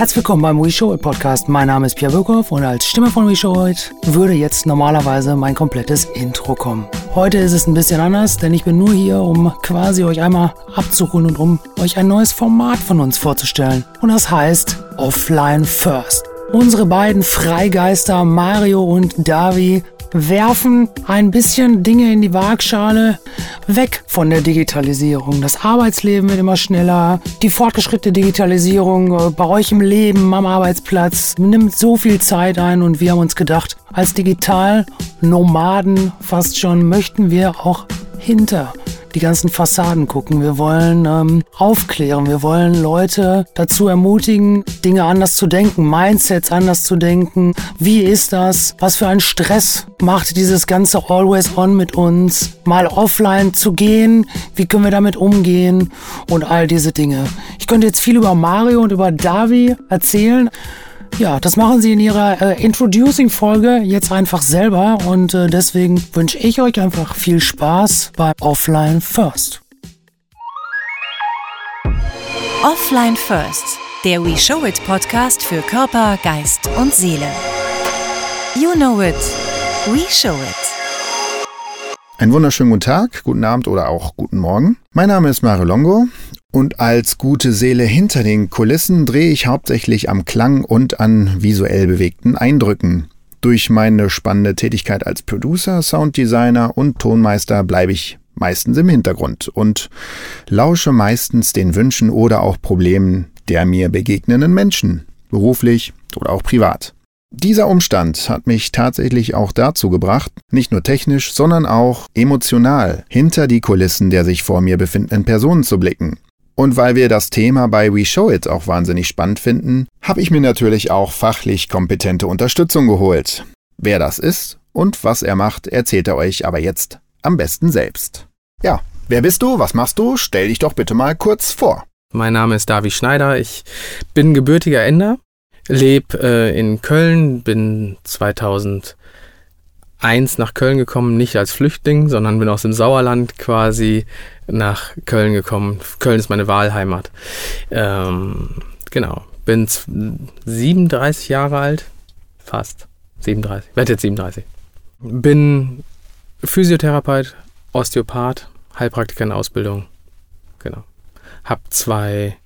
Herzlich willkommen beim We Show It Podcast. Mein Name ist Pierre Birkhoff und als Stimme von We Show It würde jetzt normalerweise mein komplettes Intro kommen. Heute ist es ein bisschen anders, denn ich bin nur hier, um quasi euch einmal abzuholen und um euch ein neues Format von uns vorzustellen. Und das heißt Offline First. Unsere beiden Freigeister Mario und Davi werfen ein bisschen Dinge in die Waagschale weg von der Digitalisierung. Das Arbeitsleben wird immer schneller. Die fortgeschrittene Digitalisierung äh, bei euch im Leben, am Arbeitsplatz nimmt so viel Zeit ein und wir haben uns gedacht, als Digital-Nomaden fast schon möchten wir auch hinter die ganzen Fassaden gucken. Wir wollen ähm, aufklären. Wir wollen Leute dazu ermutigen, Dinge anders zu denken, Mindsets anders zu denken. Wie ist das? Was für ein Stress macht dieses ganze Always On mit uns? Mal offline zu gehen. Wie können wir damit umgehen? Und all diese Dinge. Ich könnte jetzt viel über Mario und über Davi erzählen. Ja, das machen sie in ihrer äh, Introducing-Folge jetzt einfach selber und äh, deswegen wünsche ich euch einfach viel Spaß bei Offline First. Offline First, der We Show It Podcast für Körper, Geist und Seele. You know it, we show it. Einen wunderschönen guten Tag, guten Abend oder auch guten Morgen. Mein Name ist Mario Longo und als gute Seele hinter den Kulissen drehe ich hauptsächlich am Klang und an visuell bewegten Eindrücken. Durch meine spannende Tätigkeit als Producer, Sounddesigner und Tonmeister bleibe ich meistens im Hintergrund und lausche meistens den Wünschen oder auch Problemen der mir begegnenden Menschen, beruflich oder auch privat. Dieser Umstand hat mich tatsächlich auch dazu gebracht, nicht nur technisch, sondern auch emotional hinter die Kulissen der sich vor mir befindenden Personen zu blicken und weil wir das Thema bei We Show It auch wahnsinnig spannend finden, habe ich mir natürlich auch fachlich kompetente Unterstützung geholt. Wer das ist und was er macht, erzählt er euch aber jetzt am besten selbst. Ja, wer bist du? Was machst du? Stell dich doch bitte mal kurz vor. Mein Name ist Davi Schneider. Ich bin gebürtiger Ender, lebe äh, in Köln, bin 2000 eins nach Köln gekommen, nicht als Flüchtling, sondern bin aus dem Sauerland quasi nach Köln gekommen. Köln ist meine Wahlheimat. Ähm, genau. Bin 37 Jahre alt. Fast. 37. Werde jetzt 37. Bin Physiotherapeut, Osteopath, Heilpraktiker in Ausbildung. Genau. Hab zwei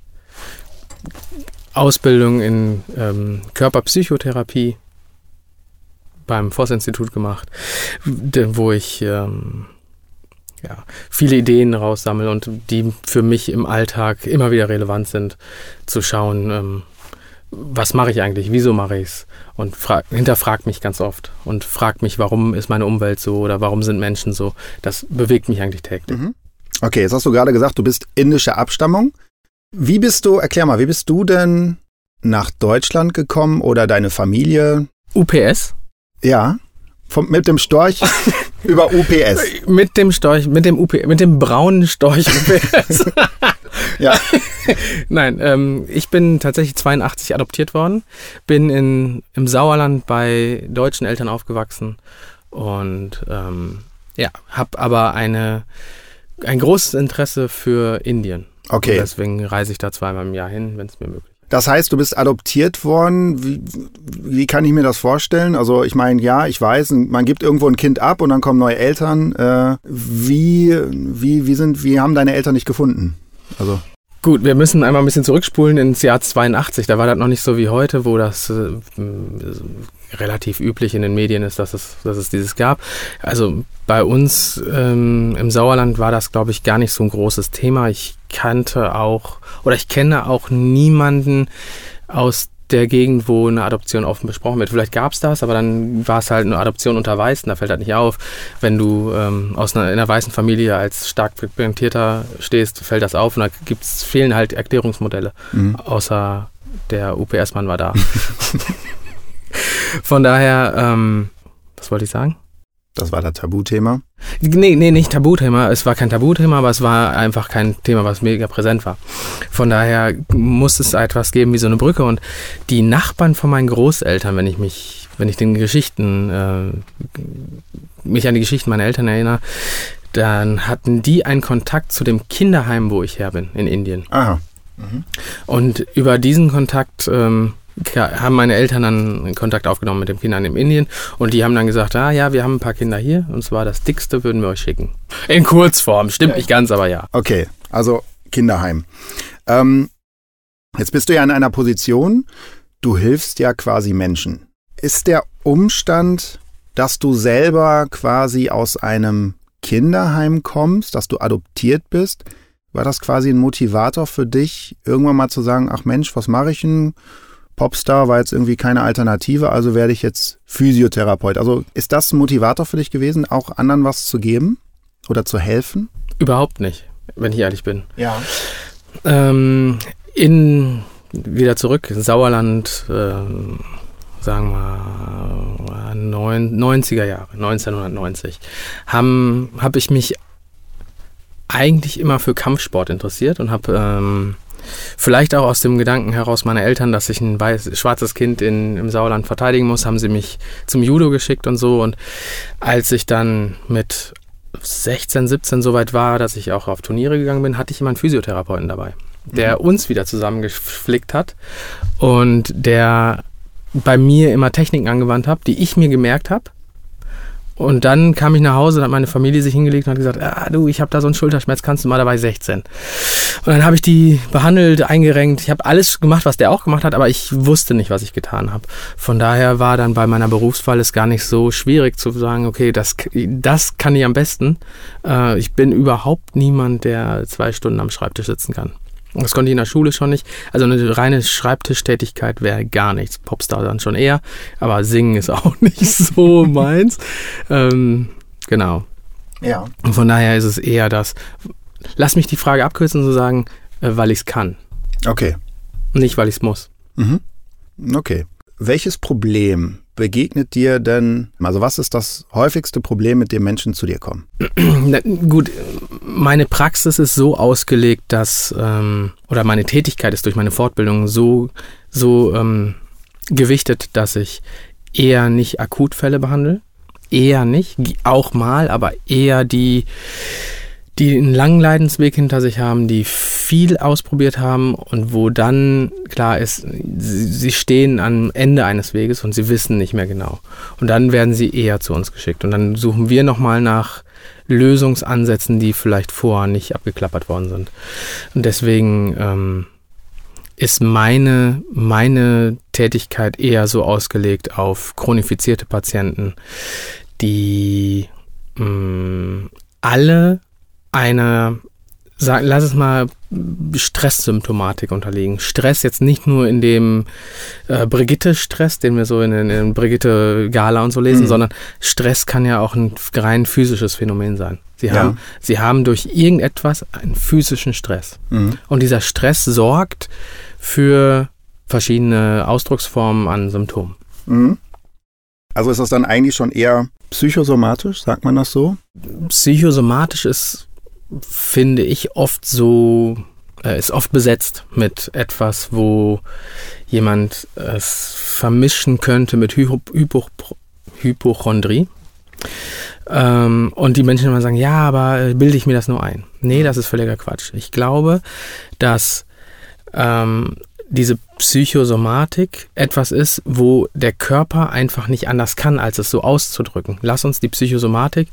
Ausbildungen in ähm, Körperpsychotherapie beim Voss-Institut gemacht, wo ich ähm, ja, viele Ideen raussammle und die für mich im Alltag immer wieder relevant sind, zu schauen, ähm, was mache ich eigentlich, wieso mache ich es und hinterfragt mich ganz oft und fragt mich, warum ist meine Umwelt so oder warum sind Menschen so. Das bewegt mich eigentlich täglich. Mhm. Okay, jetzt hast du gerade gesagt, du bist indische Abstammung. Wie bist du, erklär mal, wie bist du denn nach Deutschland gekommen oder deine Familie? UPS. Ja. Vom, mit dem Storch über UPS. Mit dem Storch, mit dem UP, mit dem braunen Storch UPS. ja. Nein, ähm, ich bin tatsächlich 82 adoptiert worden, bin in, im Sauerland bei deutschen Eltern aufgewachsen und ähm, ja, habe aber eine, ein großes Interesse für Indien. Okay. Und deswegen reise ich da zweimal im Jahr hin, wenn es mir möglich ist. Das heißt, du bist adoptiert worden. Wie, wie kann ich mir das vorstellen? Also ich meine, ja, ich weiß, man gibt irgendwo ein Kind ab und dann kommen neue Eltern. Äh, wie, wie, wie, sind, wie haben deine Eltern dich gefunden? Also Gut, wir müssen einmal ein bisschen zurückspulen ins Jahr 82. Da war das noch nicht so wie heute, wo das äh, relativ üblich in den Medien ist, dass es, dass es dieses gab. Also bei uns ähm, im Sauerland war das, glaube ich, gar nicht so ein großes Thema. Ich kannte auch oder ich kenne auch niemanden aus der Gegend, wo eine Adoption offen besprochen wird. Vielleicht gab es das, aber dann war es halt eine Adoption unter Weißen, da fällt halt nicht auf. Wenn du ähm, aus einer, einer weißen Familie als stark pigmentierter stehst, fällt das auf und da gibt's, fehlen halt Erklärungsmodelle. Mhm. Außer der UPS-Mann war da. Von daher, ähm, was wollte ich sagen? Das war das Tabuthema? Nee, nee, nicht Tabuthema. Es war kein Tabuthema, aber es war einfach kein Thema, was mega präsent war. Von daher muss es etwas geben wie so eine Brücke. Und die Nachbarn von meinen Großeltern, wenn ich mich, wenn ich den Geschichten, äh, mich an die Geschichten meiner Eltern erinnere, dann hatten die einen Kontakt zu dem Kinderheim, wo ich her bin, in Indien. Aha. Mhm. Und über diesen Kontakt ähm, haben meine Eltern dann Kontakt aufgenommen mit den Kindern in Indien und die haben dann gesagt, ah ja, wir haben ein paar Kinder hier und zwar das dickste würden wir euch schicken. In Kurzform, stimmt nicht ganz, aber ja. Okay, also Kinderheim. Ähm, jetzt bist du ja in einer Position, du hilfst ja quasi Menschen. Ist der Umstand, dass du selber quasi aus einem Kinderheim kommst, dass du adoptiert bist, war das quasi ein Motivator für dich, irgendwann mal zu sagen, ach Mensch, was mache ich denn? Popstar war jetzt irgendwie keine Alternative, also werde ich jetzt Physiotherapeut. Also ist das ein Motivator für dich gewesen, auch anderen was zu geben oder zu helfen? Überhaupt nicht, wenn ich ehrlich bin. Ja. Ähm, in wieder zurück, Sauerland, ähm, sagen wir 90er Jahre, 1990, habe hab ich mich eigentlich immer für Kampfsport interessiert und habe ähm, Vielleicht auch aus dem Gedanken heraus meiner Eltern, dass ich ein weiß, schwarzes Kind in, im Sauerland verteidigen muss, haben sie mich zum Judo geschickt und so. Und als ich dann mit 16, 17 so weit war, dass ich auch auf Turniere gegangen bin, hatte ich immer einen Physiotherapeuten dabei, der mhm. uns wieder zusammengeflickt hat und der bei mir immer Techniken angewandt hat, die ich mir gemerkt habe und dann kam ich nach Hause, dann hat meine Familie sich hingelegt und hat gesagt, ah du, ich habe da so einen Schulterschmerz, kannst du mal dabei 16. Und dann habe ich die behandelt, eingerenkt. Ich habe alles gemacht, was der auch gemacht hat, aber ich wusste nicht, was ich getan habe. Von daher war dann bei meiner Berufswahl es gar nicht so schwierig zu sagen, okay, das, das kann ich am besten. Äh, ich bin überhaupt niemand, der zwei Stunden am Schreibtisch sitzen kann. Das konnte ich in der Schule schon nicht. Also eine reine Schreibtischtätigkeit wäre gar nichts. Popstar dann schon eher, aber singen ist auch nicht so meins. ähm, genau. Ja. Und von daher ist es eher das. Lass mich die Frage abkürzen und so sagen, äh, weil ich es kann. Okay. Nicht, weil ich es muss. Mhm. Okay. Welches Problem begegnet dir denn, also was ist das häufigste Problem, mit dem Menschen zu dir kommen? Na, gut, meine Praxis ist so ausgelegt, dass, ähm, oder meine Tätigkeit ist durch meine Fortbildung so, so ähm, gewichtet, dass ich eher nicht Akutfälle behandle. Eher nicht, auch mal, aber eher die die einen langen Leidensweg hinter sich haben, die viel ausprobiert haben und wo dann klar ist, sie stehen am Ende eines Weges und sie wissen nicht mehr genau. Und dann werden sie eher zu uns geschickt. Und dann suchen wir nochmal nach Lösungsansätzen, die vielleicht vorher nicht abgeklappert worden sind. Und deswegen ähm, ist meine, meine Tätigkeit eher so ausgelegt auf chronifizierte Patienten, die mh, mm, alle eine, sag, lass es mal Stresssymptomatik unterliegen. Stress jetzt nicht nur in dem äh, Brigitte-Stress, den wir so in, in Brigitte-Gala und so lesen, mhm. sondern Stress kann ja auch ein rein physisches Phänomen sein. Sie haben, ja. sie haben durch irgendetwas einen physischen Stress. Mhm. Und dieser Stress sorgt für verschiedene Ausdrucksformen an Symptomen. Mhm. Also ist das dann eigentlich schon eher psychosomatisch, sagt man das so? Psychosomatisch ist finde ich, oft so, äh, ist oft besetzt mit etwas, wo jemand es vermischen könnte mit Hy Hypo Hypochondrie. Ähm, und die Menschen immer sagen, ja, aber äh, bilde ich mir das nur ein? Nee, das ist völliger Quatsch. Ich glaube, dass ähm, diese Psychosomatik etwas ist, wo der Körper einfach nicht anders kann, als es so auszudrücken. Lass uns die Psychosomatik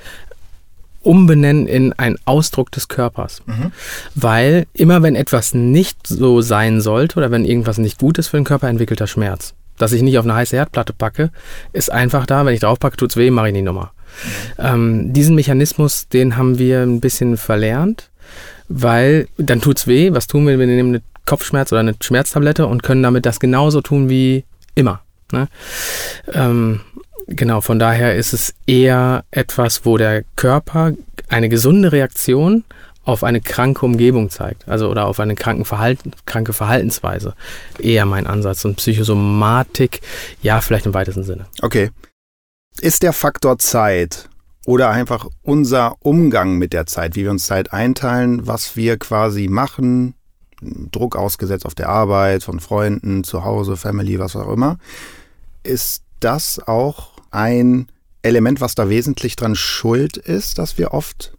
umbenennen in einen Ausdruck des Körpers. Mhm. Weil immer wenn etwas nicht so sein sollte oder wenn irgendwas nicht gut ist für den Körper, entwickelt er Schmerz. Dass ich nicht auf eine heiße Herdplatte packe, ist einfach da. Wenn ich drauf packe, tut's weh, mache ich nicht nochmal. Mhm. Ähm, diesen Mechanismus, den haben wir ein bisschen verlernt, weil dann tut's weh. Was tun wir? Wir nehmen eine Kopfschmerz oder eine Schmerztablette und können damit das genauso tun wie immer. Ne? Ähm, Genau, von daher ist es eher etwas, wo der Körper eine gesunde Reaktion auf eine kranke Umgebung zeigt, also oder auf eine Verhalten, kranke Verhaltensweise. Eher mein Ansatz. Und Psychosomatik, ja, vielleicht im weitesten Sinne. Okay. Ist der Faktor Zeit oder einfach unser Umgang mit der Zeit, wie wir uns Zeit einteilen, was wir quasi machen, Druck ausgesetzt auf der Arbeit, von Freunden, zu Hause, Family, was auch immer, ist das auch ein Element, was da wesentlich dran schuld ist, dass wir oft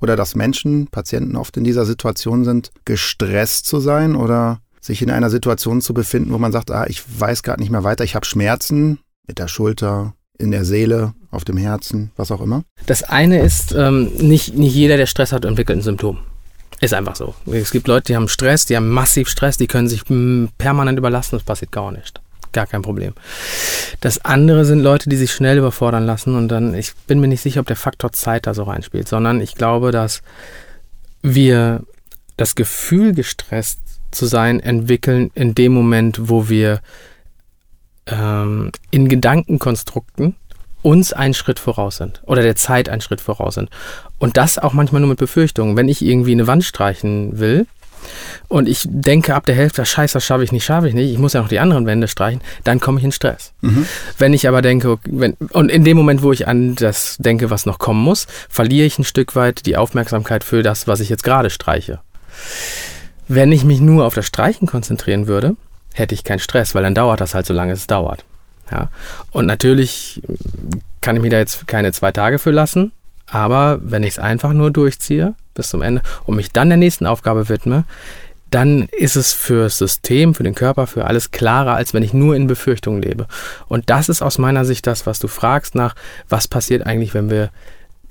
oder dass Menschen, Patienten oft in dieser Situation sind, gestresst zu sein oder sich in einer Situation zu befinden, wo man sagt, ah, ich weiß gerade nicht mehr weiter, ich habe Schmerzen mit der Schulter, in der Seele, auf dem Herzen, was auch immer? Das eine ist, ähm, nicht, nicht jeder, der Stress hat, entwickelt ein Symptom. Ist einfach so. Es gibt Leute, die haben Stress, die haben massiv Stress, die können sich permanent überlasten, das passiert gar nicht. Gar kein Problem. Das andere sind Leute, die sich schnell überfordern lassen und dann, ich bin mir nicht sicher, ob der Faktor Zeit da so reinspielt, sondern ich glaube, dass wir das Gefühl, gestresst zu sein, entwickeln in dem Moment, wo wir ähm, in Gedankenkonstrukten uns einen Schritt voraus sind oder der Zeit einen Schritt voraus sind. Und das auch manchmal nur mit Befürchtungen. Wenn ich irgendwie eine Wand streichen will und ich denke ab der Hälfte, scheiße, das schaffe ich nicht, schaffe ich nicht, ich muss ja noch die anderen Wände streichen, dann komme ich in Stress. Mhm. Wenn ich aber denke, wenn, und in dem Moment, wo ich an das denke, was noch kommen muss, verliere ich ein Stück weit die Aufmerksamkeit für das, was ich jetzt gerade streiche. Wenn ich mich nur auf das Streichen konzentrieren würde, hätte ich keinen Stress, weil dann dauert das halt so lange es dauert. Ja. Und natürlich kann ich mir da jetzt keine zwei Tage für lassen, aber wenn ich es einfach nur durchziehe bis zum Ende und mich dann der nächsten Aufgabe widme, dann ist es für das System, für den Körper, für alles klarer, als wenn ich nur in Befürchtungen lebe. Und das ist aus meiner Sicht das, was du fragst nach, was passiert eigentlich, wenn wir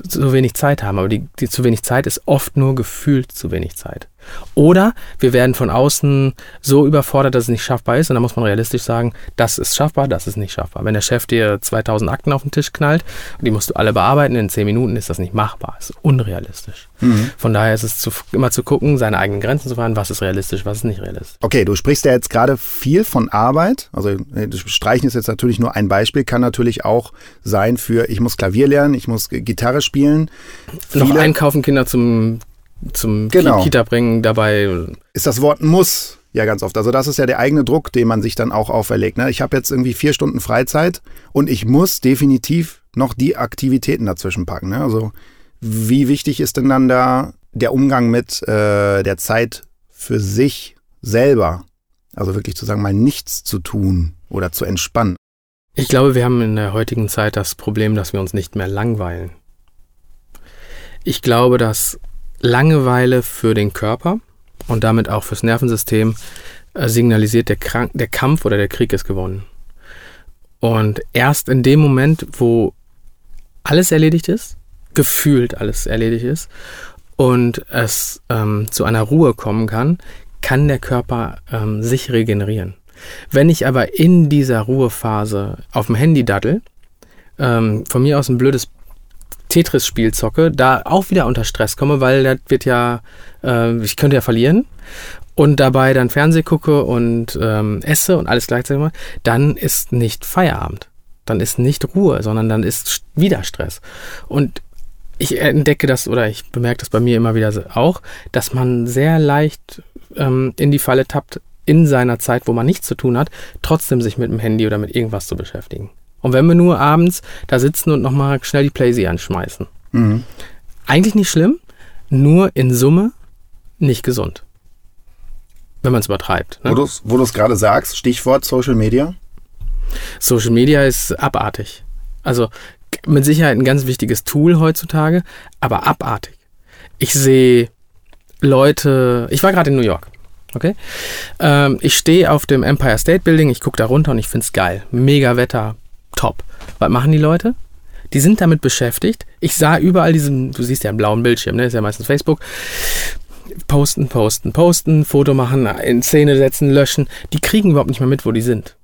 zu wenig Zeit haben. Aber die, die zu wenig Zeit ist oft nur gefühlt zu wenig Zeit. Oder wir werden von außen so überfordert, dass es nicht schaffbar ist. Und da muss man realistisch sagen, das ist schaffbar, das ist nicht schaffbar. Wenn der Chef dir 2000 Akten auf den Tisch knallt und die musst du alle bearbeiten in 10 Minuten, ist das nicht machbar. Das ist unrealistisch. Mhm. Von daher ist es zu, immer zu gucken, seine eigenen Grenzen zu fahren, was ist realistisch, was ist nicht realistisch. Okay, du sprichst ja jetzt gerade viel von Arbeit. Also äh, Streichen ist jetzt natürlich nur ein Beispiel, kann natürlich auch sein für, ich muss Klavier lernen, ich muss Gitarre spielen. Viele Noch einkaufen, Kinder zum zum genau. Kita bringen dabei. Ist das Wort muss ja ganz oft. Also das ist ja der eigene Druck, den man sich dann auch auferlegt. Ne? Ich habe jetzt irgendwie vier Stunden Freizeit und ich muss definitiv noch die Aktivitäten dazwischen packen. Ne? Also wie wichtig ist denn dann da der Umgang mit äh, der Zeit für sich selber? Also wirklich zu sagen, mal nichts zu tun oder zu entspannen. Ich glaube, wir haben in der heutigen Zeit das Problem, dass wir uns nicht mehr langweilen. Ich glaube, dass Langeweile für den Körper und damit auch fürs Nervensystem äh, signalisiert, der, Krank der Kampf oder der Krieg ist gewonnen. Und erst in dem Moment, wo alles erledigt ist, gefühlt alles erledigt ist und es ähm, zu einer Ruhe kommen kann, kann der Körper ähm, sich regenerieren. Wenn ich aber in dieser Ruhephase auf dem Handy daddel, ähm, von mir aus ein blödes Tetris-Spiel zocke, da auch wieder unter Stress komme, weil das wird ja, äh, ich könnte ja verlieren und dabei dann Fernseh gucke und ähm, esse und alles gleichzeitig mal, dann ist nicht Feierabend. Dann ist nicht Ruhe, sondern dann ist wieder Stress. Und ich entdecke das oder ich bemerke das bei mir immer wieder auch, dass man sehr leicht ähm, in die Falle tappt, in seiner Zeit, wo man nichts zu tun hat, trotzdem sich mit dem Handy oder mit irgendwas zu beschäftigen. Und wenn wir nur abends da sitzen und nochmal schnell die Playsee anschmeißen. Mhm. Eigentlich nicht schlimm, nur in Summe nicht gesund. Wenn man es übertreibt. Ne? Wo du es gerade sagst, Stichwort Social Media. Social Media ist abartig. Also mit Sicherheit ein ganz wichtiges Tool heutzutage, aber abartig. Ich sehe Leute, ich war gerade in New York. Okay. Ähm, ich stehe auf dem Empire State Building, ich gucke da runter und ich finde es geil. Mega Wetter, top. Was machen die Leute? Die sind damit beschäftigt. Ich sah überall diesen, du siehst ja einen blauen Bildschirm, ne? ist ja meistens Facebook. Posten, posten, posten, Foto machen, in Szene setzen, löschen. Die kriegen überhaupt nicht mehr mit, wo die sind.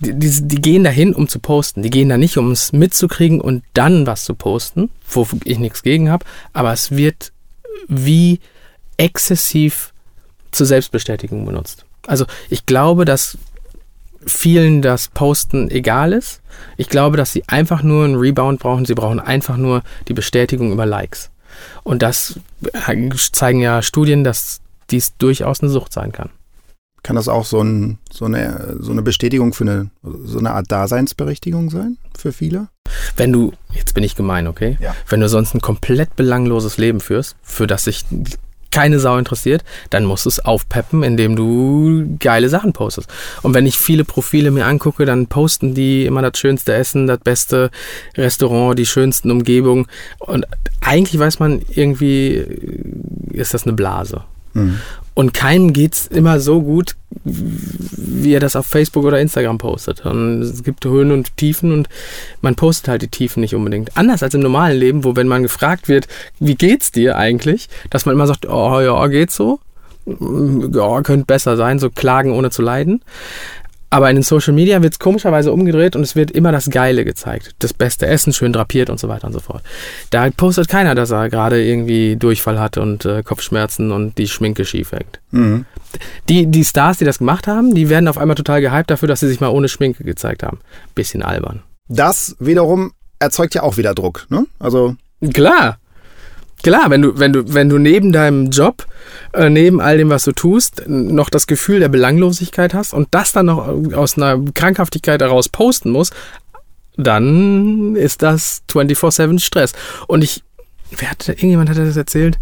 Die, die, die gehen dahin, um zu posten. Die gehen da nicht, um es mitzukriegen und dann was zu posten, wo ich nichts gegen habe. Aber es wird wie exzessiv zur Selbstbestätigung benutzt. Also ich glaube, dass vielen das Posten egal ist. Ich glaube, dass sie einfach nur einen Rebound brauchen. Sie brauchen einfach nur die Bestätigung über Likes. Und das zeigen ja Studien, dass dies durchaus eine Sucht sein kann. Kann das auch so, ein, so, eine, so eine Bestätigung für eine, so eine Art Daseinsberechtigung sein für viele? Wenn du, jetzt bin ich gemein, okay? Ja. Wenn du sonst ein komplett belangloses Leben führst, für das sich keine Sau interessiert, dann musst du es aufpeppen, indem du geile Sachen postest. Und wenn ich viele Profile mir angucke, dann posten die immer das schönste Essen, das beste Restaurant, die schönsten Umgebungen. Und eigentlich weiß man irgendwie, ist das eine Blase. Mhm. Und keinem geht es immer so gut, wie er das auf Facebook oder Instagram postet. Und es gibt Höhen und Tiefen und man postet halt die Tiefen nicht unbedingt. Anders als im normalen Leben, wo wenn man gefragt wird, wie geht's dir eigentlich, dass man immer sagt, oh ja, geht's so. Ja, könnte besser sein, so klagen ohne zu leiden. Aber in den Social Media wird es komischerweise umgedreht und es wird immer das Geile gezeigt. Das beste Essen, schön drapiert und so weiter und so fort. Da postet keiner, dass er gerade irgendwie Durchfall hat und äh, Kopfschmerzen und die Schminke schief hängt. Mhm. Die, die Stars, die das gemacht haben, die werden auf einmal total gehypt dafür, dass sie sich mal ohne Schminke gezeigt haben. Bisschen albern. Das wiederum erzeugt ja auch wieder Druck, ne? Also. Klar. Klar, wenn du, wenn du, wenn du neben deinem Job, äh, neben all dem, was du tust, noch das Gefühl der Belanglosigkeit hast und das dann noch aus einer Krankhaftigkeit heraus posten musst, dann ist das 24-7 Stress. Und ich, wer hat, irgendjemand hat das erzählt,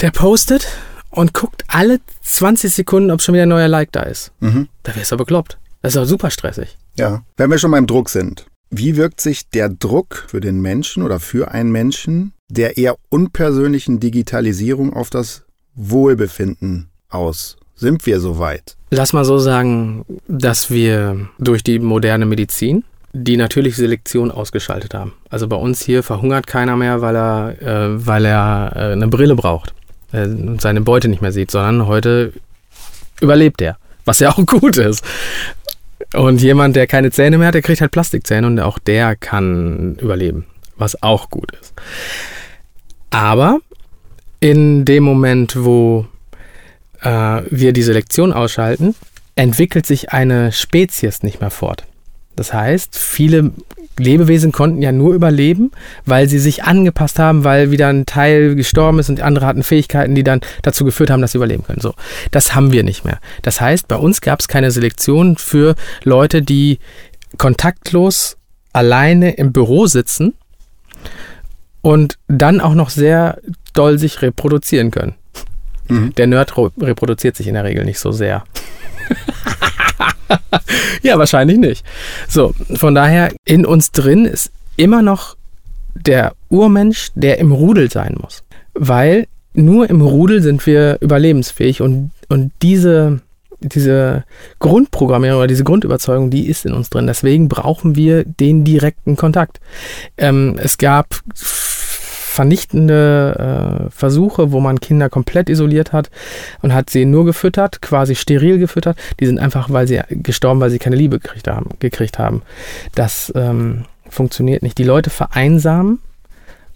der postet und guckt alle 20 Sekunden, ob schon wieder ein neuer Like da ist. Mhm. Da wärst du bekloppt. Das ist auch super stressig. Ja, wenn wir schon beim Druck sind. Wie wirkt sich der Druck für den Menschen oder für einen Menschen der eher unpersönlichen Digitalisierung auf das Wohlbefinden aus? Sind wir so weit? Lass mal so sagen, dass wir durch die moderne Medizin die natürliche Selektion ausgeschaltet haben. Also bei uns hier verhungert keiner mehr, weil er, äh, weil er äh, eine Brille braucht äh, und seine Beute nicht mehr sieht, sondern heute überlebt er, was ja auch gut ist. Und jemand, der keine Zähne mehr hat, der kriegt halt Plastikzähne und auch der kann überleben, was auch gut ist. Aber in dem Moment, wo äh, wir die Selektion ausschalten, entwickelt sich eine Spezies nicht mehr fort. Das heißt, viele Lebewesen konnten ja nur überleben, weil sie sich angepasst haben, weil wieder ein Teil gestorben ist und andere hatten Fähigkeiten, die dann dazu geführt haben, dass sie überleben können. So, das haben wir nicht mehr. Das heißt, bei uns gab es keine Selektion für Leute, die kontaktlos alleine im Büro sitzen und dann auch noch sehr doll sich reproduzieren können. Mhm. Der Nerd reproduziert sich in der Regel nicht so sehr. ja, wahrscheinlich nicht. So, von daher, in uns drin ist immer noch der Urmensch, der im Rudel sein muss. Weil nur im Rudel sind wir überlebensfähig und, und diese, diese Grundprogrammierung oder diese Grundüberzeugung, die ist in uns drin. Deswegen brauchen wir den direkten Kontakt. Ähm, es gab vernichtende äh, Versuche, wo man Kinder komplett isoliert hat und hat sie nur gefüttert, quasi steril gefüttert. Die sind einfach, weil sie gestorben, weil sie keine Liebe gekriegt haben. Gekriegt haben. Das ähm, funktioniert nicht. Die Leute vereinsamen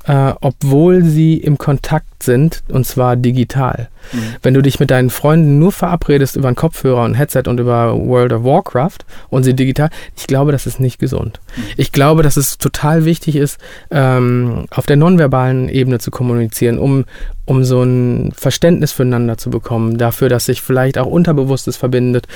äh, obwohl sie im Kontakt sind, und zwar digital. Mhm. Wenn du dich mit deinen Freunden nur verabredest über einen Kopfhörer und Headset und über World of Warcraft und sie digital, ich glaube, das ist nicht gesund. Mhm. Ich glaube, dass es total wichtig ist, ähm, auf der nonverbalen Ebene zu kommunizieren, um, um so ein Verständnis füreinander zu bekommen, dafür, dass sich vielleicht auch Unterbewusstes verbindet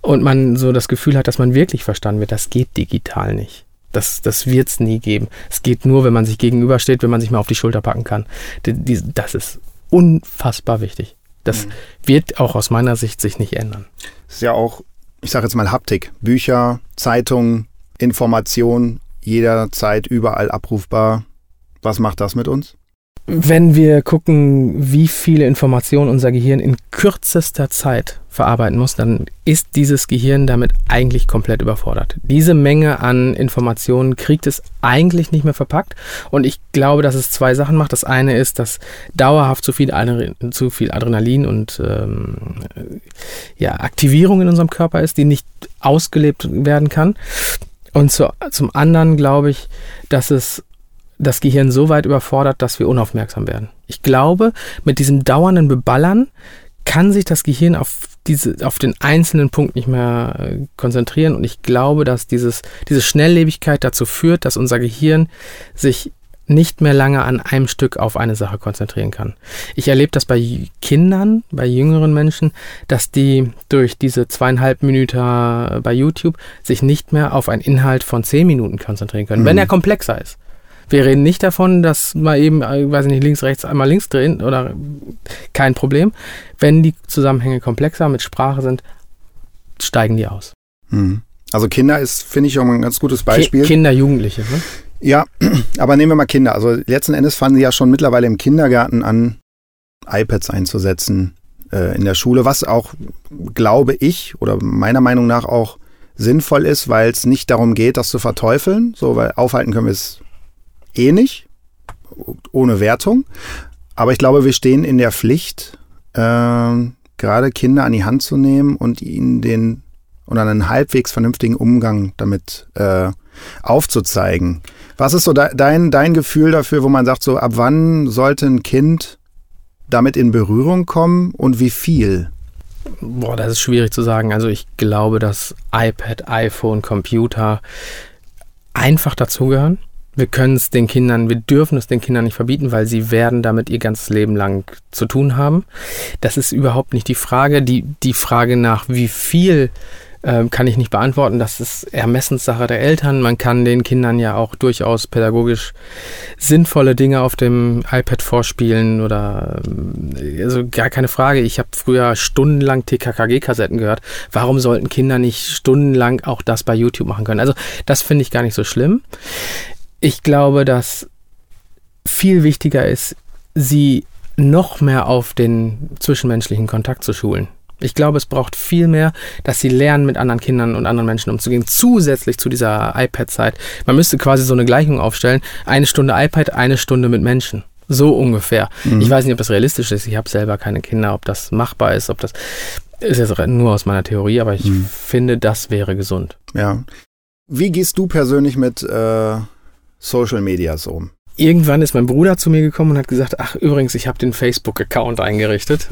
und man so das Gefühl hat, dass man wirklich verstanden wird. Das geht digital nicht. Das, das wird es nie geben. Es geht nur, wenn man sich gegenübersteht, wenn man sich mal auf die Schulter packen kann. Das ist unfassbar wichtig. Das mhm. wird auch aus meiner Sicht sich nicht ändern. Das ist ja auch, ich sage jetzt mal Haptik. Bücher, Zeitungen, Informationen, jederzeit überall abrufbar. Was macht das mit uns? Wenn wir gucken, wie viele Informationen unser Gehirn in kürzester Zeit verarbeiten muss, dann ist dieses Gehirn damit eigentlich komplett überfordert. Diese Menge an Informationen kriegt es eigentlich nicht mehr verpackt und ich glaube, dass es zwei Sachen macht. Das eine ist, dass dauerhaft zu viel, Adrenalin, zu viel Adrenalin und ähm, ja, Aktivierung in unserem Körper ist, die nicht ausgelebt werden kann. Und zu, zum anderen glaube ich, dass es das Gehirn so weit überfordert, dass wir unaufmerksam werden. Ich glaube, mit diesem dauernden Beballern kann sich das Gehirn auf diese, auf den einzelnen Punkt nicht mehr äh, konzentrieren. Und ich glaube, dass dieses, diese Schnelllebigkeit dazu führt, dass unser Gehirn sich nicht mehr lange an einem Stück auf eine Sache konzentrieren kann. Ich erlebe das bei Kindern, bei jüngeren Menschen, dass die durch diese zweieinhalb Minuten bei YouTube sich nicht mehr auf einen Inhalt von zehn Minuten konzentrieren können, mhm. wenn er komplexer ist. Wir reden nicht davon, dass mal eben, äh, weiß ich nicht, links, rechts, einmal links drehen oder kein Problem. Wenn die Zusammenhänge komplexer mit Sprache sind, steigen die aus. Mhm. Also Kinder ist, finde ich, auch ein ganz gutes Beispiel. Kinder, Jugendliche, ne? Ja, aber nehmen wir mal Kinder. Also letzten Endes fangen sie ja schon mittlerweile im Kindergarten an, iPads einzusetzen äh, in der Schule, was auch, glaube ich, oder meiner Meinung nach auch sinnvoll ist, weil es nicht darum geht, das zu verteufeln, so, weil aufhalten können wir es eh nicht, ohne Wertung. Aber ich glaube, wir stehen in der Pflicht, äh, gerade Kinder an die Hand zu nehmen und ihnen den oder einen halbwegs vernünftigen Umgang damit äh, aufzuzeigen. Was ist so de dein, dein Gefühl dafür, wo man sagt, so ab wann sollte ein Kind damit in Berührung kommen und wie viel? Boah, das ist schwierig zu sagen. Also ich glaube, dass iPad, iPhone, Computer einfach dazugehören. Wir können es den Kindern, wir dürfen es den Kindern nicht verbieten, weil sie werden damit ihr ganzes Leben lang zu tun haben. Das ist überhaupt nicht die Frage. Die, die Frage nach, wie viel ähm, kann ich nicht beantworten. Das ist Ermessenssache der Eltern. Man kann den Kindern ja auch durchaus pädagogisch sinnvolle Dinge auf dem iPad vorspielen oder ähm, also gar keine Frage. Ich habe früher stundenlang TKKG-Kassetten gehört. Warum sollten Kinder nicht stundenlang auch das bei YouTube machen können? Also das finde ich gar nicht so schlimm. Ich glaube, dass viel wichtiger ist, sie noch mehr auf den zwischenmenschlichen Kontakt zu schulen. Ich glaube, es braucht viel mehr, dass sie lernen, mit anderen Kindern und anderen Menschen umzugehen, zusätzlich zu dieser iPad-Zeit. Man müsste quasi so eine Gleichung aufstellen. Eine Stunde iPad, eine Stunde mit Menschen. So ungefähr. Mhm. Ich weiß nicht, ob das realistisch ist. Ich habe selber keine Kinder, ob das machbar ist, ob das ist jetzt nur aus meiner Theorie, aber ich mhm. finde, das wäre gesund. Ja. Wie gehst du persönlich mit äh, Social Medias um? Irgendwann ist mein Bruder zu mir gekommen und hat gesagt, ach übrigens, ich habe den Facebook-Account eingerichtet.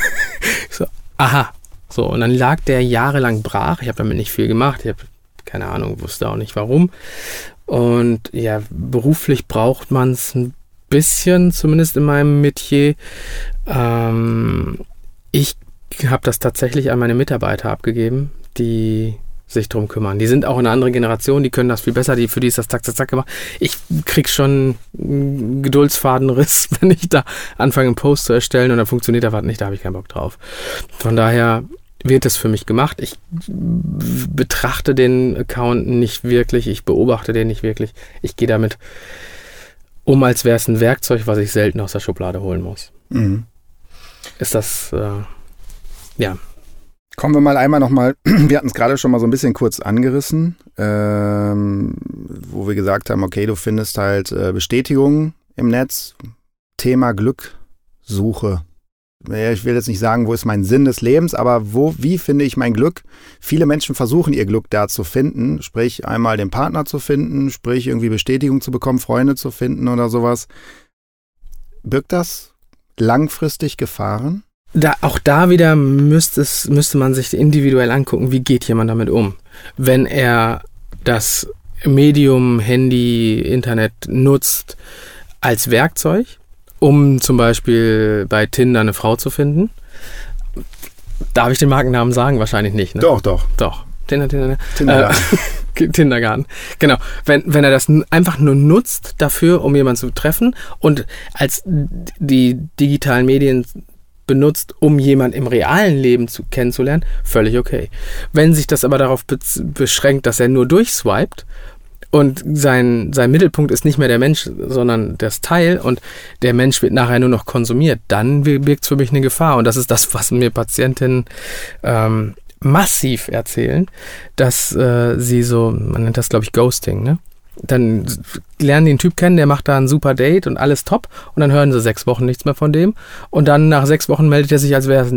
ich so, aha. So, und dann lag der jahrelang brach. Ich habe damit nicht viel gemacht. Ich habe keine Ahnung, wusste auch nicht warum. Und ja, beruflich braucht man es ein bisschen, zumindest in meinem Metier. Ähm, ich habe das tatsächlich an meine Mitarbeiter abgegeben, die sich drum kümmern. Die sind auch eine andere Generation, die können das viel besser, die, für die ist das zack, zack, zack gemacht. Ich krieg schon einen Geduldsfadenriss, wenn ich da anfange, einen Post zu erstellen und dann funktioniert da was nicht, da habe ich keinen Bock drauf. Von daher wird es für mich gemacht. Ich betrachte den Account nicht wirklich, ich beobachte den nicht wirklich. Ich gehe damit um, als wäre es ein Werkzeug, was ich selten aus der Schublade holen muss. Mhm. Ist das, äh, ja, Kommen wir mal einmal nochmal, wir hatten es gerade schon mal so ein bisschen kurz angerissen, ähm, wo wir gesagt haben, okay, du findest halt äh, Bestätigungen im Netz, Thema Glückssuche. Ich will jetzt nicht sagen, wo ist mein Sinn des Lebens, aber wo, wie finde ich mein Glück? Viele Menschen versuchen ihr Glück da zu finden, sprich einmal den Partner zu finden, sprich irgendwie Bestätigung zu bekommen, Freunde zu finden oder sowas. Birgt das langfristig Gefahren? Da, auch da wieder müsste, es, müsste man sich individuell angucken, wie geht jemand damit um. Wenn er das Medium, Handy, Internet nutzt als Werkzeug, um zum Beispiel bei Tinder eine Frau zu finden. Darf ich den Markennamen sagen? Wahrscheinlich nicht. Ne? Doch, doch. Doch. Tinder, Tinder, Tindergarten. Äh, Tindergarten. Genau. Wenn, wenn er das einfach nur nutzt dafür, um jemanden zu treffen und als die digitalen Medien benutzt, um jemanden im realen Leben zu, kennenzulernen, völlig okay. Wenn sich das aber darauf beschränkt, dass er nur durchswiped und sein, sein Mittelpunkt ist nicht mehr der Mensch, sondern das Teil und der Mensch wird nachher nur noch konsumiert, dann birgt es für mich eine Gefahr. Und das ist das, was mir Patientinnen ähm, massiv erzählen, dass äh, sie so, man nennt das glaube ich Ghosting, ne? Dann lernen den Typ kennen, der macht da ein super Date und alles top und dann hören sie sechs Wochen nichts mehr von dem und dann nach sechs Wochen meldet er sich, als wäre es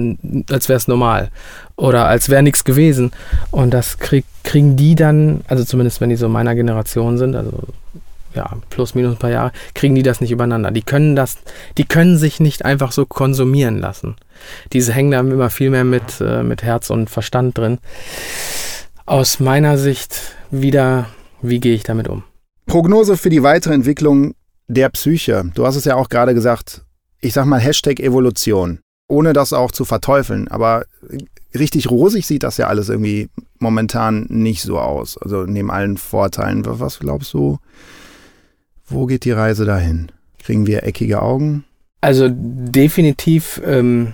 als wär's normal oder als wäre nichts gewesen und das krieg, kriegen die dann, also zumindest wenn die so meiner Generation sind, also ja, plus minus ein paar Jahre, kriegen die das nicht übereinander. Die können das, die können sich nicht einfach so konsumieren lassen. Diese hängen da immer viel mehr mit, äh, mit Herz und Verstand drin. Aus meiner Sicht wieder, wie gehe ich damit um? Prognose für die weitere Entwicklung der Psyche. Du hast es ja auch gerade gesagt, ich sag mal Hashtag Evolution, ohne das auch zu verteufeln. Aber richtig rosig sieht das ja alles irgendwie momentan nicht so aus. Also neben allen Vorteilen. Was glaubst du? Wo geht die Reise dahin? Kriegen wir eckige Augen? Also definitiv ähm,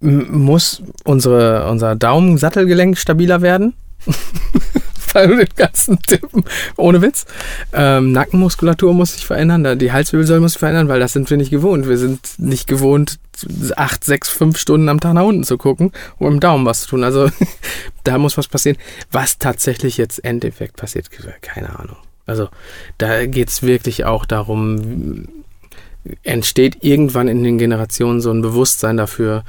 muss unsere, unser Daumen-Sattelgelenk stabiler werden. bei den ganzen Tippen. Ohne Witz. Ähm, Nackenmuskulatur muss sich verändern, die Halswirbelsäule muss sich verändern, weil das sind wir nicht gewohnt. Wir sind nicht gewohnt, acht, sechs, fünf Stunden am Tag nach unten zu gucken, um im Daumen was zu tun. Also da muss was passieren. Was tatsächlich jetzt Endeffekt passiert, keine Ahnung. Also da geht es wirklich auch darum, entsteht irgendwann in den Generationen so ein Bewusstsein dafür,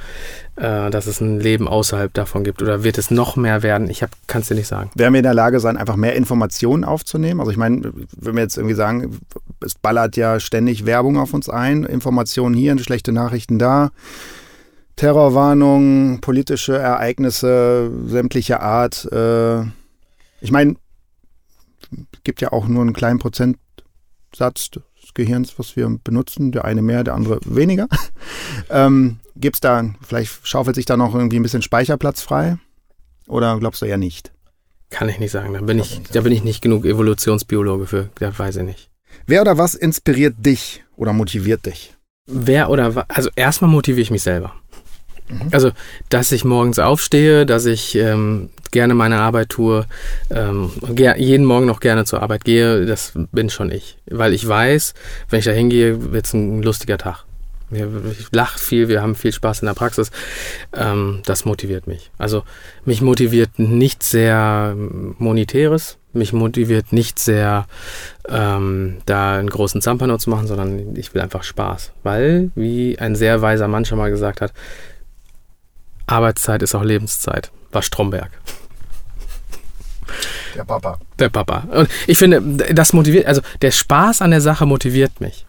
äh, dass es ein Leben außerhalb davon gibt? Oder wird es noch mehr werden? Ich kann es dir nicht sagen. Werden wir in der Lage sein, einfach mehr Informationen aufzunehmen? Also ich meine, wenn wir jetzt irgendwie sagen, es ballert ja ständig Werbung auf uns ein, Informationen hier, schlechte Nachrichten da. Terrorwarnungen, politische Ereignisse sämtlicher Art. Äh, ich meine, es gibt ja auch nur einen kleinen Prozentsatz Gehirns, was wir benutzen. Der eine mehr, der andere weniger. ähm, Gibt es da, vielleicht schaufelt sich da noch irgendwie ein bisschen Speicherplatz frei? Oder glaubst du eher nicht? Kann ich nicht sagen. Da bin, ich, da bin ich nicht genug Evolutionsbiologe für. Da weiß ich nicht. Wer oder was inspiriert dich oder motiviert dich? Wer oder was? Also erstmal motiviere ich mich selber. Mhm. Also, dass ich morgens aufstehe, dass ich ähm, gerne meine Arbeit tue, ähm, jeden Morgen noch gerne zur Arbeit gehe, das bin schon ich. Weil ich weiß, wenn ich da hingehe, wird es ein lustiger Tag. Ich lache viel, wir haben viel Spaß in der Praxis. Ähm, das motiviert mich. Also mich motiviert nicht sehr Monetäres, mich motiviert nicht sehr, ähm, da einen großen Zampano zu machen, sondern ich will einfach Spaß. Weil, wie ein sehr weiser Mann schon mal gesagt hat, Arbeitszeit ist auch Lebenszeit. War Stromberg. Der Papa. Der Papa. Und ich finde, das motiviert, also der Spaß an der Sache motiviert mich.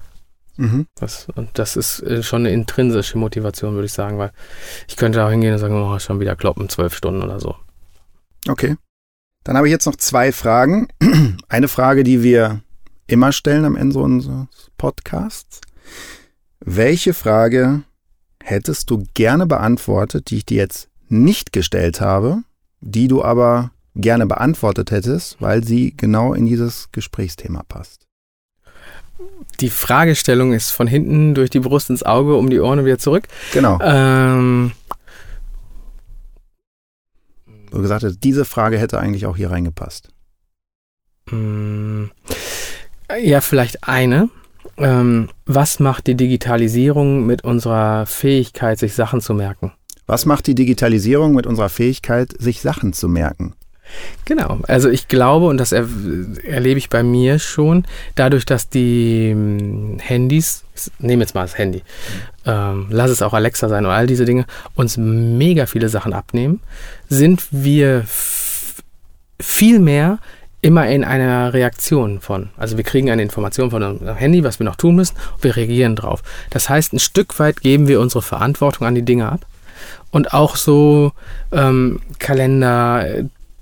Mhm. Das, und das ist äh, schon eine intrinsische Motivation, würde ich sagen, weil ich könnte auch hingehen und sagen, oh, schon wieder kloppen, zwölf Stunden oder so. Okay. Dann habe ich jetzt noch zwei Fragen. Eine Frage, die wir immer stellen am Ende unseres Podcasts. Welche Frage hättest du gerne beantwortet, die ich dir jetzt nicht gestellt habe, die du aber gerne beantwortet hättest, weil sie genau in dieses Gesprächsthema passt? Die Fragestellung ist von hinten durch die Brust ins Auge, um die Ohren wieder zurück. Genau. Ähm, du gesagt hast, diese Frage hätte eigentlich auch hier reingepasst. Mm, ja, vielleicht eine. Ähm, was macht die Digitalisierung mit unserer Fähigkeit, sich Sachen zu merken? Was macht die Digitalisierung mit unserer Fähigkeit, sich Sachen zu merken? Genau, also ich glaube, und das er, erlebe ich bei mir schon, dadurch, dass die hm, Handys, ich nehme jetzt mal das Handy, ähm, lass es auch Alexa sein und all diese Dinge, uns mega viele Sachen abnehmen, sind wir viel mehr immer in einer Reaktion von. Also wir kriegen eine Information von unserem Handy, was wir noch tun müssen, und wir reagieren drauf. Das heißt, ein Stück weit geben wir unsere Verantwortung an die Dinge ab. Und auch so ähm, Kalender,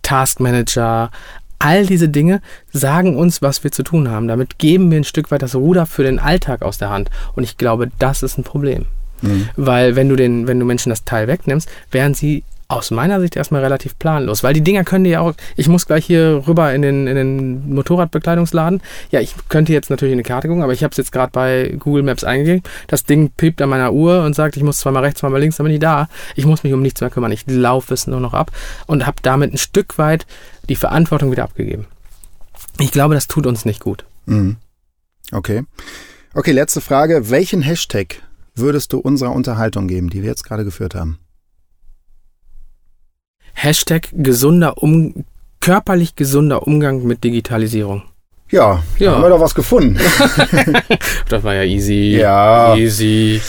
Taskmanager, all diese Dinge sagen uns, was wir zu tun haben. Damit geben wir ein Stück weit das Ruder für den Alltag aus der Hand. Und ich glaube, das ist ein Problem. Mhm. Weil wenn du den, wenn du Menschen das Teil wegnimmst, werden sie aus meiner Sicht erstmal relativ planlos, weil die Dinger können ja auch, ich muss gleich hier rüber in den, in den Motorradbekleidungsladen. Ja, ich könnte jetzt natürlich eine Karte gucken, aber ich habe es jetzt gerade bei Google Maps eingegeben. Das Ding piept an meiner Uhr und sagt, ich muss zweimal rechts, zweimal links, dann bin ich da. Ich muss mich um nichts mehr kümmern. Ich laufe es nur noch ab und habe damit ein Stück weit die Verantwortung wieder abgegeben. Ich glaube, das tut uns nicht gut. Mhm. Okay. Okay, letzte Frage. Welchen Hashtag würdest du unserer Unterhaltung geben, die wir jetzt gerade geführt haben? Hashtag gesunder um, körperlich gesunder Umgang mit Digitalisierung. Ja, ja. haben wir doch was gefunden. das war ja easy. Ja. Easy.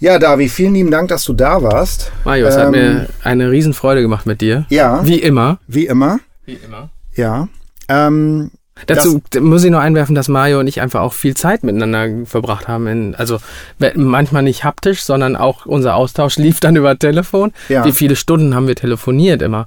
Ja, Davi, vielen lieben Dank, dass du da warst. Mario, es ähm, hat mir eine Riesenfreude gemacht mit dir. Ja. Wie immer. Wie immer. Wie immer. Ja. Ähm, Dazu das, muss ich noch einwerfen, dass Mario und ich einfach auch viel Zeit miteinander verbracht haben. In, also manchmal nicht haptisch, sondern auch unser Austausch lief dann über Telefon. Ja. Wie viele Stunden haben wir telefoniert immer?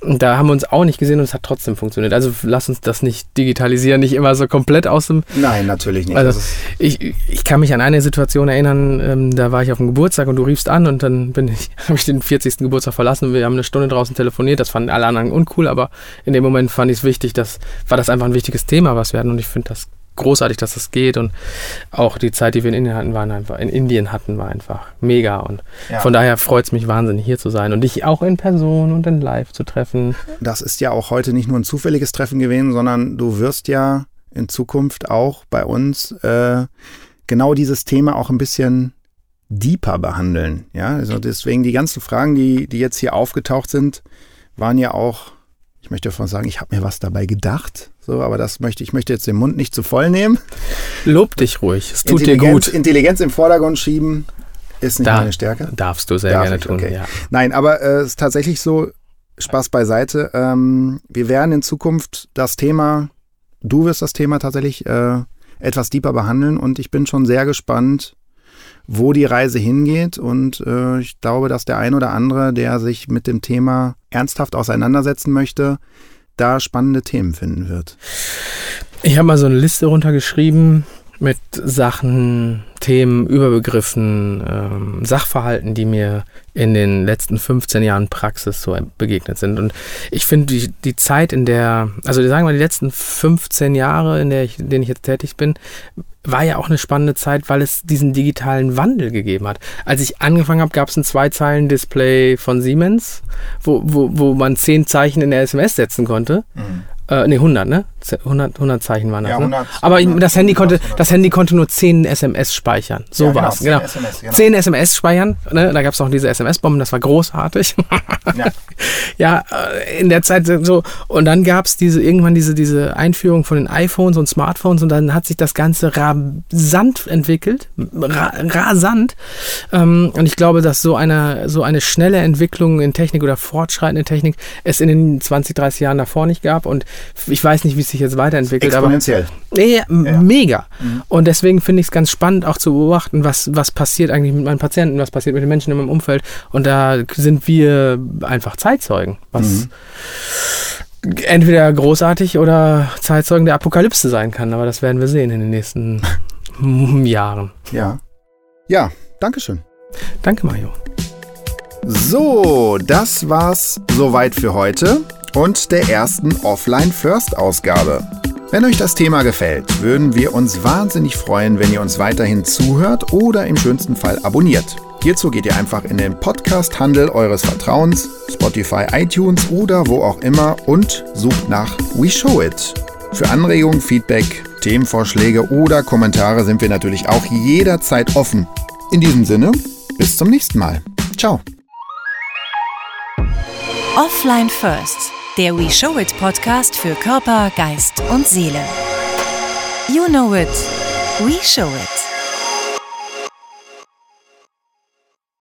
Und da haben wir uns auch nicht gesehen und es hat trotzdem funktioniert. Also lass uns das nicht digitalisieren, nicht immer so komplett aus dem. Nein, natürlich nicht. Also ich, ich kann mich an eine Situation erinnern, ähm, da war ich auf dem Geburtstag und du riefst an und dann bin ich, habe ich den 40. Geburtstag verlassen und wir haben eine Stunde draußen telefoniert. Das fanden alle anderen uncool, aber in dem Moment fand ich es wichtig, dass war das einfach ein wichtiges Thema, was wir hatten. Und ich finde, das großartig, dass das geht und auch die Zeit, die wir in Indien hatten, waren einfach, in Indien hatten, war einfach mega und Ja. von daher freut es mich wahnsinnig, hier zu sein und dich auch in Person und in Live zu treffen. Das ist ja auch heute nicht nur ein zufälliges Treffen gewesen, sondern du wirst ja in Zukunft auch bei uns äh, genau dieses Thema auch ein bisschen deeper behandeln. Ja, also deswegen die ganzen Fragen, die, die jetzt hier aufgetaucht sind, waren ja auch, ich möchte davon sagen, ich habe mir was dabei gedacht. So, aber das möchte ich möchte jetzt den Mund nicht zu voll nehmen. Lob dich ruhig, es tut dir gut. Intelligenz im Vordergrund schieben ist nicht Da meine Stärke. darfst du sehr Darf gerne ich? tun. Okay. Ja. Nein, aber äh, es ist tatsächlich so, Spaß beiseite. Ähm, wir werden in Zukunft das Thema, du wirst das Thema tatsächlich äh, etwas deeper behandeln und ich bin schon sehr gespannt, wo die Reise hingeht und äh, ich glaube, dass der ein oder andere, der sich mit dem Thema ernsthaft auseinandersetzen möchte, da spannende Themen finden wird. Ich habe mal so eine Liste runtergeschrieben mit Sachen, Themen, Überbegriffen, ähm, Sachverhalten, die mir in den letzten 15 Jahren Praxis so begegnet sind. Und ich finde die, die Zeit, in der, also sagen wir die letzten 15 Jahre, in, der ich, in denen ich jetzt tätig bin, war ja auch eine spannende Zeit, weil es diesen digitalen Wandel gegeben hat. Als ich angefangen habe, gab es ein Zweizeilen-Display von Siemens, wo, wo, wo man zehn Zeichen in der SMS setzen konnte. Äh, nee, 100, ne? 100, 100 Zeichen waren das, Ja, ne? 100, Aber ich- 100, das Handy konnte, 100. das Handy konnte nur 10 SMS speichern. So Ja, genau, war's, 10 genau. SMS, genau. 10 SMS speichern, ne? Da gab's noch diese SMS-Bomben, das war großartig. Ja. ja, äh, in der Zeit so. Und dann gab's diese, irgendwann diese, diese Einführung von den iPhones und Smartphones und dann hat sich das Ganze rasant entwickelt. Ra rasant. Ähm, und ich glaube, dass so eine, so eine schnelle Entwicklung in Technik oder fortschreitende Technik es in den 20, 30 Jahren davor nicht gab. Und ich weiß nicht, wie es sich jetzt weiterentwickelt, aber Exponentiell. Nee, m- Ja. mega. Und deswegen finde ich es ganz spannend, auch zu beobachten, was, was passiert eigentlich mit meinen Patienten, was passiert mit den Menschen in meinem Umfeld. Und da sind wir einfach Zeitzeugen, was entweder großartig oder Zeitzeugen der Apokalypse sein kann. Aber das werden wir sehen in den nächsten Jahren. Ja. Ja, Dankeschön. Danke, Mario. So, das war's soweit für heute und der ersten Offline First Ausgabe. Wenn euch das Thema gefällt, würden wir uns wahnsinnig freuen, wenn ihr uns weiterhin zuhört oder im schönsten Fall abonniert. Hierzu geht ihr einfach in den Podcast-Handel eures Vertrauens, Spotify, iTunes oder wo auch immer und sucht nach We Show It. Für Anregungen, Feedback, Themenvorschläge oder Kommentare sind wir natürlich auch jederzeit offen. In diesem Sinne, bis zum nächsten Mal. Ciao. Offline First, der We Show It Podcast für Körper, Geist und Seele. You know it, we show it.